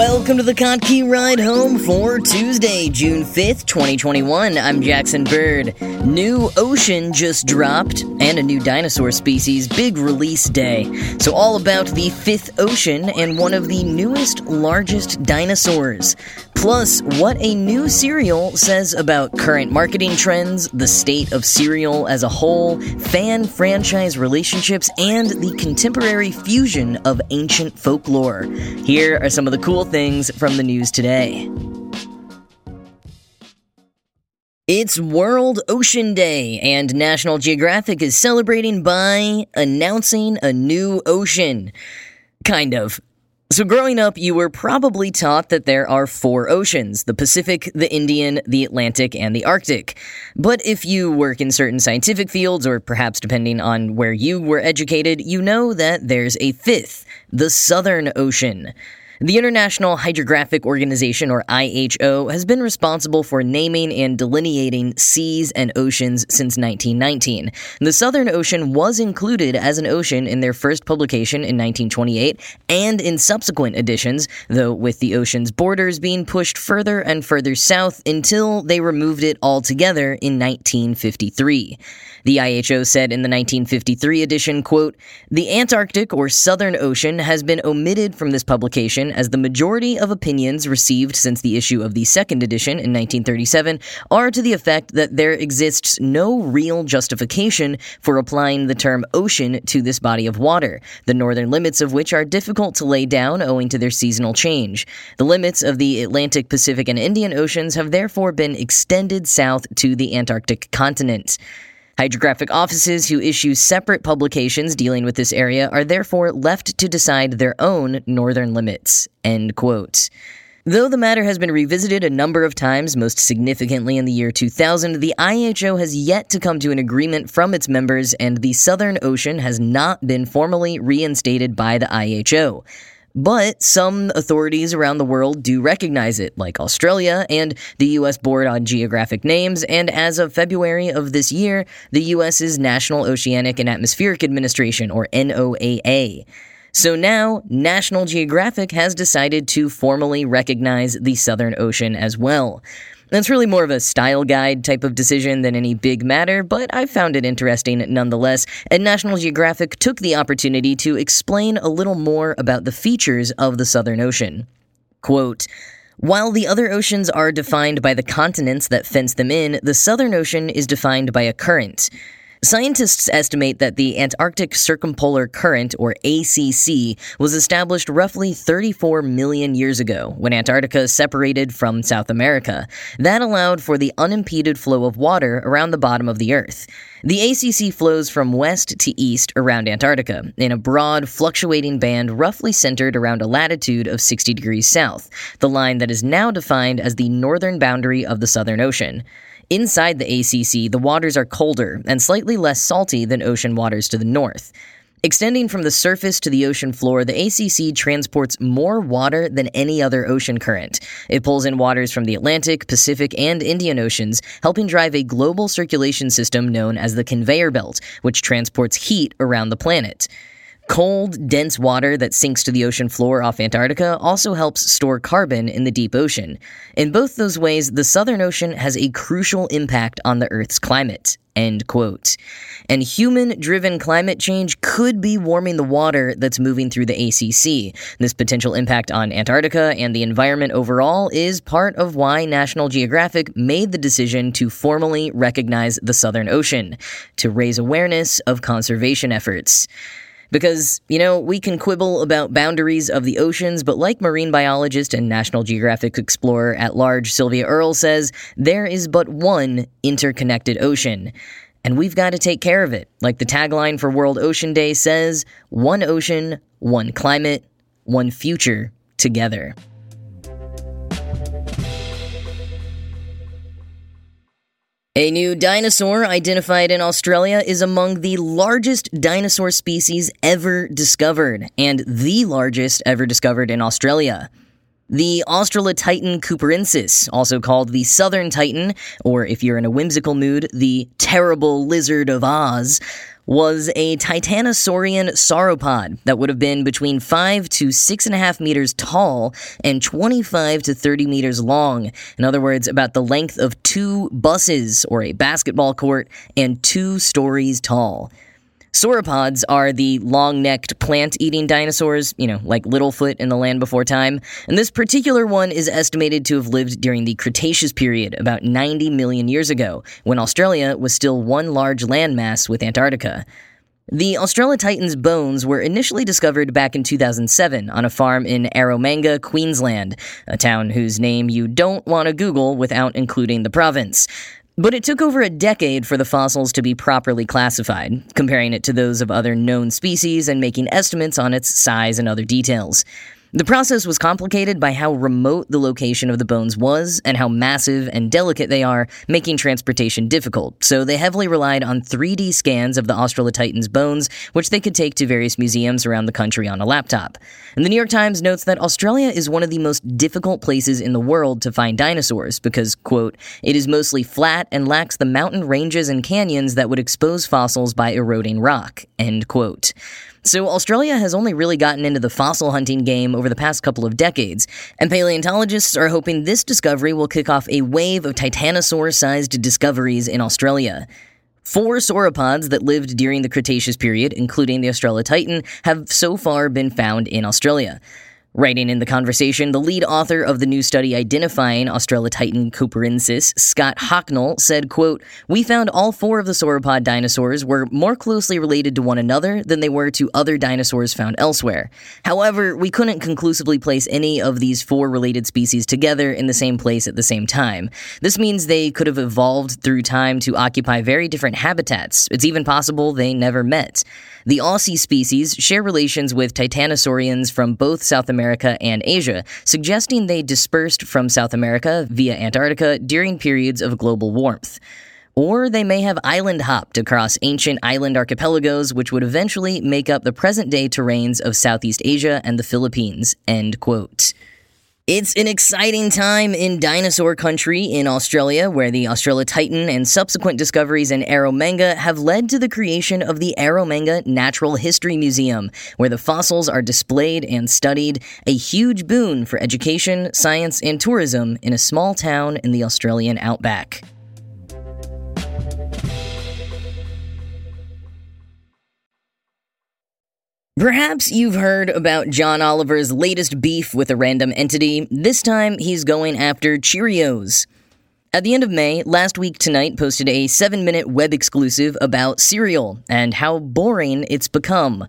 Welcome to the Kottke Ride Home for Tuesday, June 5th, 2021. I'm Jackson Bird. New Ocean just dropped, and a new dinosaur species, big release day. So, all about the fifth ocean and one of the newest, largest dinosaurs. Plus, what a new cereal says about current marketing trends, the state of cereal as a whole, fan franchise relationships, and the contemporary fusion of ancient folklore. Here are some of the cool things from the news today. It's World Ocean Day, and National Geographic is celebrating by announcing a new ocean. Kind of. So, growing up, you were probably taught that there are four oceans the Pacific, the Indian, the Atlantic, and the Arctic. But if you work in certain scientific fields, or perhaps depending on where you were educated, you know that there's a fifth, the Southern Ocean. The International Hydrographic Organization, or IHO, has been responsible for naming and delineating seas and oceans since 1919. The Southern Ocean was included as an ocean in their first publication in 1928 and in subsequent editions, though with the ocean's borders being pushed further and further south until they removed it altogether in 1953. The IHO said in the 1953 edition, quote, The Antarctic or Southern Ocean has been omitted from this publication as the majority of opinions received since the issue of the second edition in 1937 are to the effect that there exists no real justification for applying the term ocean to this body of water, the northern limits of which are difficult to lay down owing to their seasonal change. The limits of the Atlantic, Pacific, and Indian Oceans have therefore been extended south to the Antarctic continent. Hydrographic offices who issue separate publications dealing with this area are therefore left to decide their own northern limits. End quote. Though the matter has been revisited a number of times, most significantly in the year 2000, the IHO has yet to come to an agreement from its members, and the Southern Ocean has not been formally reinstated by the IHO. But some authorities around the world do recognize it, like Australia and the U.S. Board on Geographic Names, and as of February of this year, the U.S.'s National Oceanic and Atmospheric Administration, or NOAA. So now, National Geographic has decided to formally recognize the Southern Ocean as well. That's really more of a style guide type of decision than any big matter, but I found it interesting nonetheless, and National Geographic took the opportunity to explain a little more about the features of the Southern Ocean. Quote, while the other oceans are defined by the continents that fence them in, the Southern Ocean is defined by a current. Scientists estimate that the Antarctic Circumpolar Current, or ACC, was established roughly 34 million years ago when Antarctica separated from South America. That allowed for the unimpeded flow of water around the bottom of the Earth. The ACC flows from west to east around Antarctica in a broad, fluctuating band roughly centered around a latitude of 60 degrees south, the line that is now defined as the northern boundary of the Southern Ocean. Inside the ACC, the waters are colder and slightly less salty than ocean waters to the north. Extending from the surface to the ocean floor, the ACC transports more water than any other ocean current. It pulls in waters from the Atlantic, Pacific, and Indian Oceans, helping drive a global circulation system known as the conveyor belt, which transports heat around the planet. Cold, dense water that sinks to the ocean floor off Antarctica also helps store carbon in the deep ocean. In both those ways, the Southern Ocean has a crucial impact on the Earth's climate. End quote. And human driven climate change could be warming the water that's moving through the ACC. This potential impact on Antarctica and the environment overall is part of why National Geographic made the decision to formally recognize the Southern Ocean, to raise awareness of conservation efforts. Because, you know, we can quibble about boundaries of the oceans, but like marine biologist and National Geographic explorer at large Sylvia Earle says, there is but one interconnected ocean. And we've got to take care of it. Like the tagline for World Ocean Day says one ocean, one climate, one future together. A new dinosaur identified in Australia is among the largest dinosaur species ever discovered, and the largest ever discovered in Australia. The Australotitan cooperensis, also called the Southern Titan, or if you're in a whimsical mood, the Terrible Lizard of Oz, was a Titanosaurian sauropod that would have been between 5 to 6.5 meters tall and 25 to 30 meters long. In other words, about the length of two buses or a basketball court and two stories tall. Sauropods are the long necked plant eating dinosaurs, you know, like Littlefoot in the land before time, and this particular one is estimated to have lived during the Cretaceous period, about 90 million years ago, when Australia was still one large landmass with Antarctica. The Australopithecus bones were initially discovered back in 2007 on a farm in Eromanga, Queensland, a town whose name you don't want to Google without including the province. But it took over a decade for the fossils to be properly classified, comparing it to those of other known species and making estimates on its size and other details. The process was complicated by how remote the location of the bones was and how massive and delicate they are, making transportation difficult, so they heavily relied on 3D scans of the Australopithecus bones, which they could take to various museums around the country on a laptop. And the New York Times notes that Australia is one of the most difficult places in the world to find dinosaurs because, quote, it is mostly flat and lacks the mountain ranges and canyons that would expose fossils by eroding rock, end quote. So, Australia has only really gotten into the fossil hunting game over the past couple of decades, and paleontologists are hoping this discovery will kick off a wave of titanosaur sized discoveries in Australia. Four sauropods that lived during the Cretaceous period, including the Australotitan, have so far been found in Australia. Writing in the conversation, the lead author of the new study identifying Australotitan cooperensis, Scott Hocknull, said, quote, We found all four of the sauropod dinosaurs were more closely related to one another than they were to other dinosaurs found elsewhere. However, we couldn't conclusively place any of these four related species together in the same place at the same time. This means they could have evolved through time to occupy very different habitats. It's even possible they never met. The Aussie species share relations with titanosaurians from both South America and Asia, suggesting they dispersed from South America via Antarctica during periods of global warmth. Or they may have island hopped across ancient island archipelagos, which would eventually make up the present day terrains of Southeast Asia and the Philippines. End quote. It's an exciting time in dinosaur country in Australia, where the Australotitan and subsequent discoveries in Eromanga have led to the creation of the Eromanga Natural History Museum, where the fossils are displayed and studied, a huge boon for education, science, and tourism in a small town in the Australian outback. Perhaps you've heard about John Oliver's latest beef with a random entity. This time, he's going after Cheerios. At the end of May, Last Week Tonight posted a seven minute web exclusive about cereal and how boring it's become.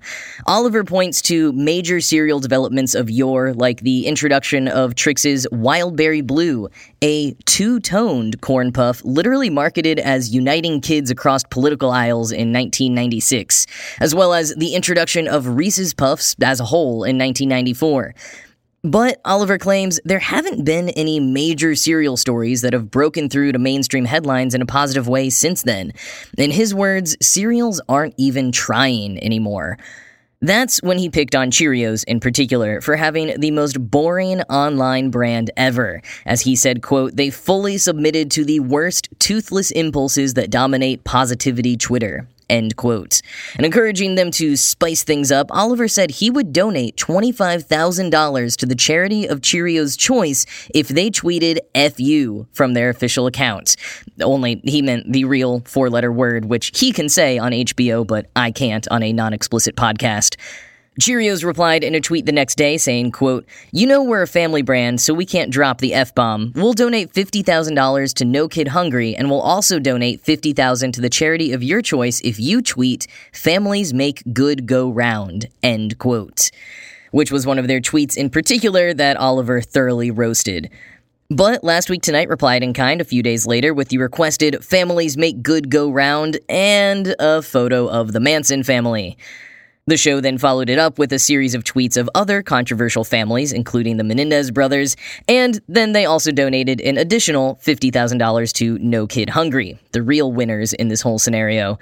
Oliver points to major cereal developments of yore, like the introduction of Trix's Wildberry Blue, a two toned corn puff literally marketed as uniting kids across political aisles in 1996, as well as the introduction of Reese's Puffs as a whole in 1994. But Oliver claims there haven't been any major cereal stories that have broken through to mainstream headlines in a positive way since then. In his words, cereals aren't even trying anymore. That's when he picked on Cheerios in particular for having the most boring online brand ever. As he said, quote, they fully submitted to the worst toothless impulses that dominate positivity Twitter. End quote. And encouraging them to spice things up, Oliver said he would donate $25,000 to the charity of Cheerios Choice if they tweeted FU from their official account. Only he meant the real four letter word, which he can say on HBO, but I can't on a non explicit podcast. Cheerios replied in a tweet the next day saying, quote, You know we're a family brand, so we can't drop the F-bomb. We'll donate $50,000 to No Kid Hungry, and we'll also donate $50,000 to the charity of your choice if you tweet, Families Make Good Go Round, end quote. Which was one of their tweets in particular that Oliver thoroughly roasted. But Last Week Tonight replied in kind a few days later with the requested Families Make Good Go Round and a photo of the Manson family. The show then followed it up with a series of tweets of other controversial families, including the Menendez brothers, and then they also donated an additional $50,000 to No Kid Hungry, the real winners in this whole scenario.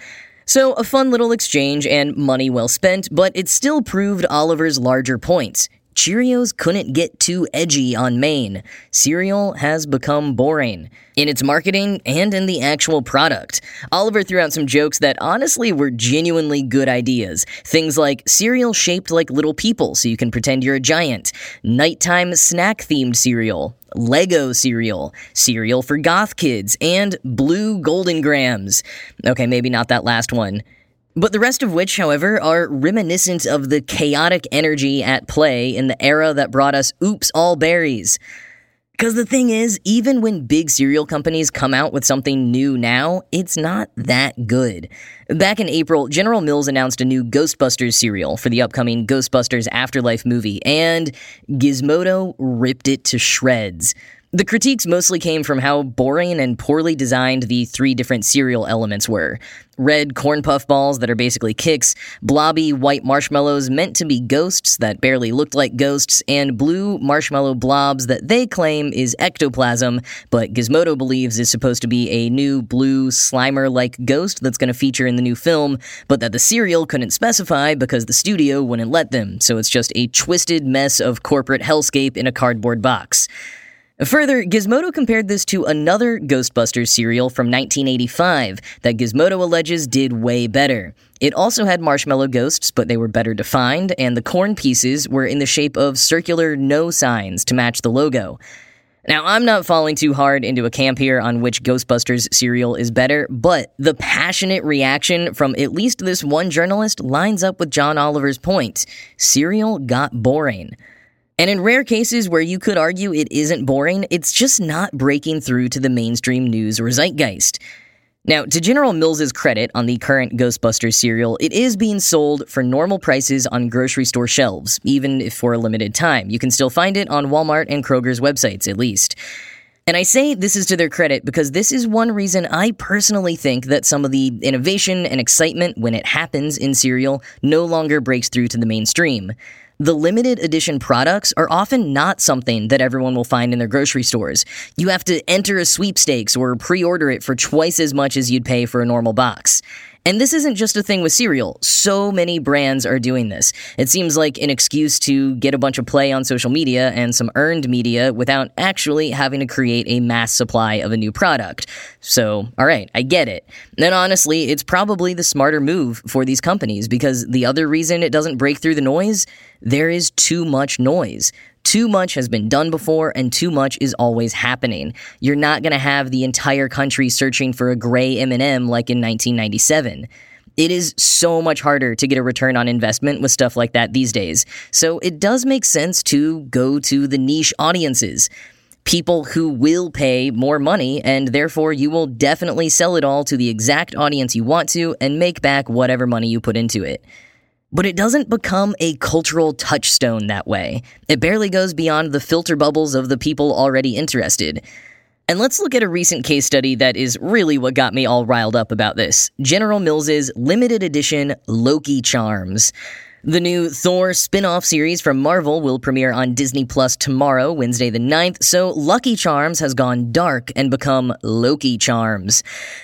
So, a fun little exchange and money well spent, but it still proved Oliver's larger points. Cheerios couldn't get too edgy on main. Cereal has become boring in its marketing and in the actual product. Oliver threw out some jokes that honestly were genuinely good ideas. Things like cereal shaped like little people so you can pretend you're a giant, nighttime snack themed cereal, Lego cereal, cereal for goth kids, and blue Golden Grahams. Okay, maybe not that last one. But the rest of which, however, are reminiscent of the chaotic energy at play in the era that brought us Oops All Berries. Because the thing is, even when big cereal companies come out with something new now, it's not that good. Back in April, General Mills announced a new Ghostbusters cereal for the upcoming Ghostbusters Afterlife movie, and Gizmodo ripped it to shreds. The critiques mostly came from how boring and poorly designed the three different cereal elements were. Red corn puff balls that are basically Kix, blobby white marshmallows meant to be ghosts that barely looked like ghosts, and blue marshmallow blobs that they claim is ectoplasm, but Gizmodo believes is supposed to be a new blue Slimer like ghost that's going to feature in the new film, but that the cereal couldn't specify because the studio wouldn't let them, so it's just a twisted mess of corporate hellscape in a cardboard box. Further, Gizmodo compared this to another Ghostbusters cereal from 1985 that Gizmodo alleges did way better. It also had marshmallow ghosts, but they were better defined, and the corn pieces were in the shape of circular no signs to match the logo. Now, I'm not falling too hard into a camp here on which Ghostbusters cereal is better, but the passionate reaction from at least this one journalist lines up with John Oliver's point. Cereal got boring. And in rare cases where you could argue it isn't boring, it's just not breaking through to the mainstream news or zeitgeist. Now, to General Mills' credit on the current Ghostbusters cereal, it is being sold for normal prices on grocery store shelves, even if for a limited time. You can still find it on Walmart and Kroger's websites, at least. And I say this is to their credit because this is one reason I personally think that some of the innovation and excitement when it happens in cereal no longer breaks through to the mainstream. The limited edition products are often not something that everyone will find in their grocery stores. You have to enter a sweepstakes or pre order it for twice as much as you'd pay for a normal box. And this isn't just a thing with cereal. So many brands are doing this. It seems like an excuse to get a bunch of play on social media and some earned media without actually having to create a mass supply of a new product. So, alright, I get it. And honestly, it's probably the smarter move for these companies because the other reason it doesn't break through the noise, there is too much noise. Too much has been done before, and too much is always happening. You're not going to have the entire country searching for a gray M&M like in 1997. It is so much harder to get a return on investment with stuff like that these days. So it does make sense to go to the niche audiences. People who will pay more money, and therefore you will definitely sell it all to the exact audience you want to and make back whatever money you put into it. But it doesn't become a cultural touchstone that way. It barely goes beyond the filter bubbles of the people already interested. And let's look at a recent case study that is really what got me all riled up about this General Mills' limited edition Loki Charms. The new Thor spin off series from Marvel will premiere on Disney Plus tomorrow, Wednesday the 9th, so Lucky Charms has gone dark and become Loki Charms.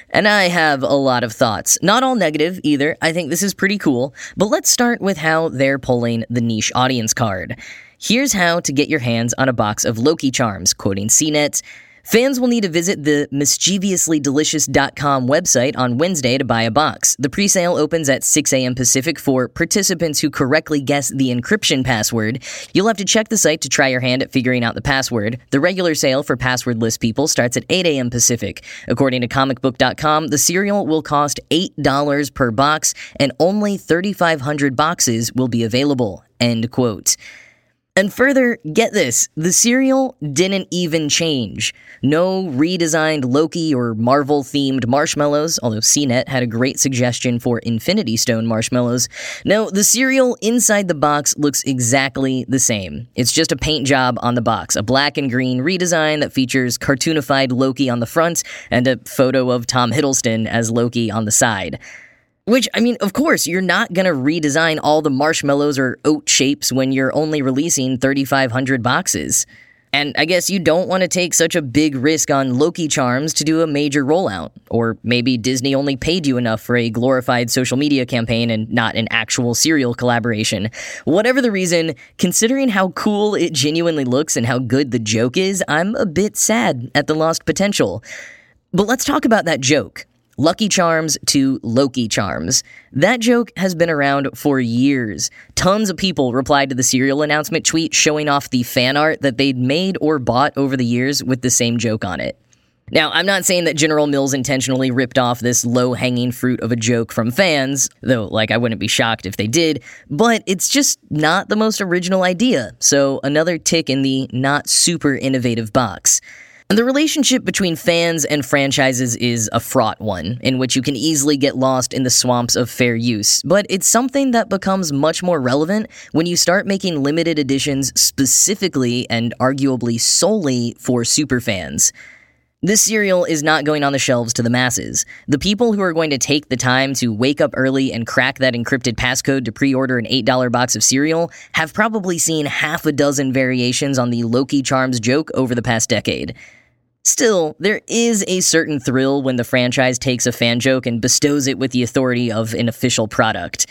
And I have a lot of thoughts. Not all negative either. I think this is pretty cool. But let's start with how they're pulling the niche audience card. Here's how to get your hands on a box of Loki Charms, quoting CNET. Fans will need to visit the mischievouslydelicious.com website on Wednesday to buy a box. The presale opens at 6 a.m. Pacific for participants who correctly guess the encryption password. You'll have to check the site to try your hand at figuring out the password. The regular sale for passwordless people starts at 8 a.m. Pacific. According to comicbook.com, the cereal will cost $8 per box and only 3,500 boxes will be available. End quote. And further, get this the cereal didn't even change. No redesigned Loki or Marvel themed marshmallows, although CNET had a great suggestion for Infinity Stone marshmallows. No, the cereal inside the box looks exactly the same. It's just a paint job on the box, a black and green redesign that features cartoonified Loki on the front and a photo of Tom Hiddleston as Loki on the side. Which, I mean, of course, you're not going to redesign all the marshmallows or oat shapes when you're only releasing 3,500 boxes. And I guess you don't want to take such a big risk on Loki Charms to do a major rollout. Or maybe Disney only paid you enough for a glorified social media campaign and not an actual cereal collaboration. Whatever the reason, considering how cool it genuinely looks and how good the joke is, I'm a bit sad at the lost potential. But let's talk about that joke. Lucky Charms to Loki Charms. That joke has been around for years. Tons of people replied to the cereal announcement tweet showing off the fan art that they'd made or bought over the years with the same joke on it. Now, I'm not saying that General Mills intentionally ripped off this low hanging fruit of a joke from fans, though, like, I wouldn't be shocked if they did, but it's just not the most original idea, so another tick in the not super innovative box. The relationship between fans and franchises is a fraught one, in which you can easily get lost in the swamps of fair use, but it's something that becomes much more relevant when you start making limited editions specifically and arguably solely for superfans. This cereal is not going on the shelves to the masses. The people who are going to take the time to wake up early and crack that encrypted passcode to pre order an $8 box of cereal have probably seen half a dozen variations on the Loki Charms joke over the past decade. Still, there is a certain thrill when the franchise takes a fan joke and bestows it with the authority of an official product.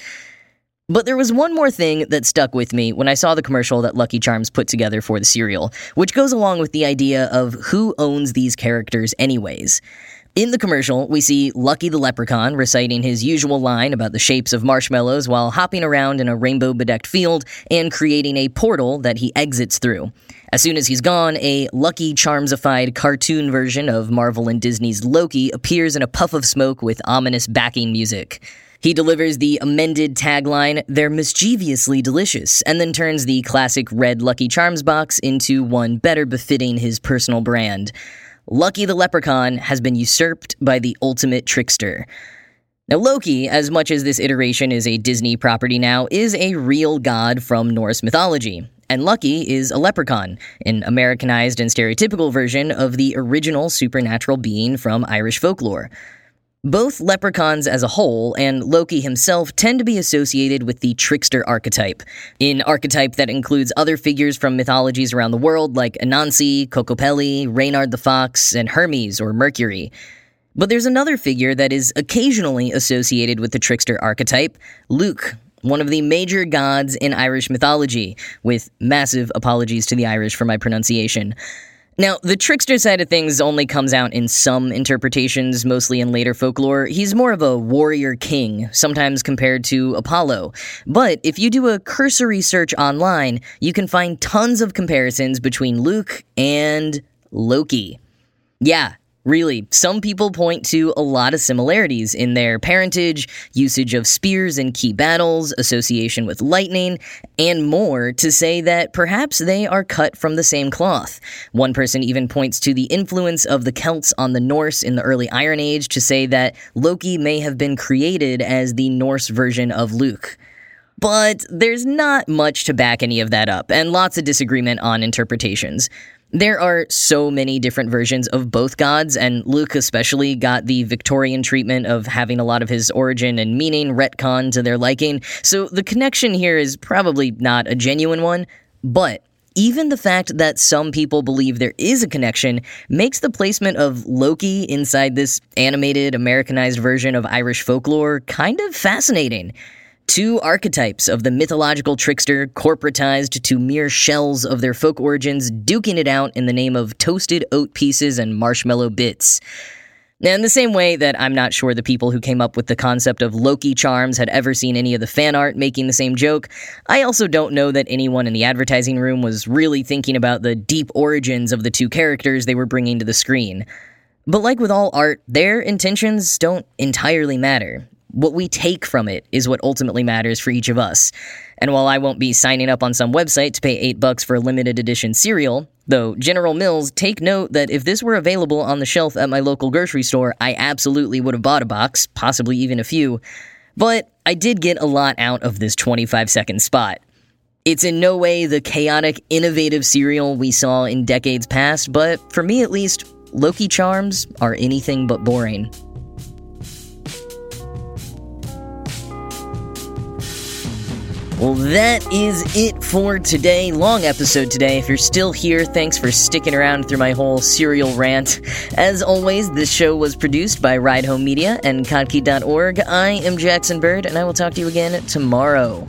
But there was one more thing that stuck with me when I saw the commercial that Lucky Charms put together for the cereal, which goes along with the idea of who owns these characters, anyways. In the commercial, we see Lucky the Leprechaun reciting his usual line about the shapes of marshmallows while hopping around in a rainbow bedecked field and creating a portal that he exits through. As soon as he's gone, a Lucky Charmsified cartoon version of Marvel and Disney's Loki appears in a puff of smoke with ominous backing music. He delivers the amended tagline, They're mischievously delicious, and then turns the classic red Lucky Charms box into one better befitting his personal brand. Lucky the Leprechaun has been usurped by the ultimate trickster. Now, Loki, as much as this iteration is a Disney property now, is a real god from Norse mythology. And Lucky is a leprechaun, an Americanized and stereotypical version of the original supernatural being from Irish folklore. Both leprechauns as a whole and Loki himself tend to be associated with the trickster archetype, an archetype that includes other figures from mythologies around the world like Anansi, Kokopelli, Reynard the Fox, and Hermes or Mercury. But there's another figure that is occasionally associated with the trickster archetype, Luke, one of the major gods in Irish mythology, with massive apologies to the Irish for my pronunciation. Now, the trickster side of things only comes out in some interpretations, mostly in later folklore. He's more of a warrior king, sometimes compared to Apollo. But if you do a cursory search online, you can find tons of comparisons between Luke and Loki. Yeah, Really, some people point to a lot of similarities in their parentage, usage of spears in key battles, association with lightning, and more to say that perhaps they are cut from the same cloth. One person even points to the influence of the Celts on the Norse in the early Iron Age to say that Loki may have been created as the Norse version of Luke. But there's not much to back any of that up, and lots of disagreement on interpretations. There are so many different versions of both gods, and Luke especially got the Victorian treatment of having a lot of his origin and meaning retcon to their liking, so the connection here is probably not a genuine one, but even the fact that some people believe there is a connection makes the placement of Loki inside this animated, Americanized version of Irish folklore kind of fascinating. Two archetypes of the mythological trickster corporatized to mere shells of their folk origins, duking it out in the name of toasted oat pieces and marshmallow bits. Now, in the same way that I'm not sure the people who came up with the concept of Loki charms had ever seen any of the fan art making the same joke, I also don't know that anyone in the advertising room was really thinking about the deep origins of the two characters they were bringing to the screen. But like with all art, their intentions don't entirely matter. What we take from it is what ultimately matters for each of us. And while I won't be signing up on some website to pay 8 bucks for a limited edition cereal, though General Mills take note that if this were available on the shelf at my local grocery store, I absolutely would have bought a box, possibly even a few. But I did get a lot out of this 25 second spot. It's in no way the chaotic, innovative cereal we saw in decades past, but for me at least, Loki charms are anything but boring. Well, that is it for today. Long episode today. If you're still here, thanks for sticking around through my whole serial rant. As always, this show was produced by Ride Home Media and Kottke.org. I am Jackson Bird, and I will talk to you again tomorrow.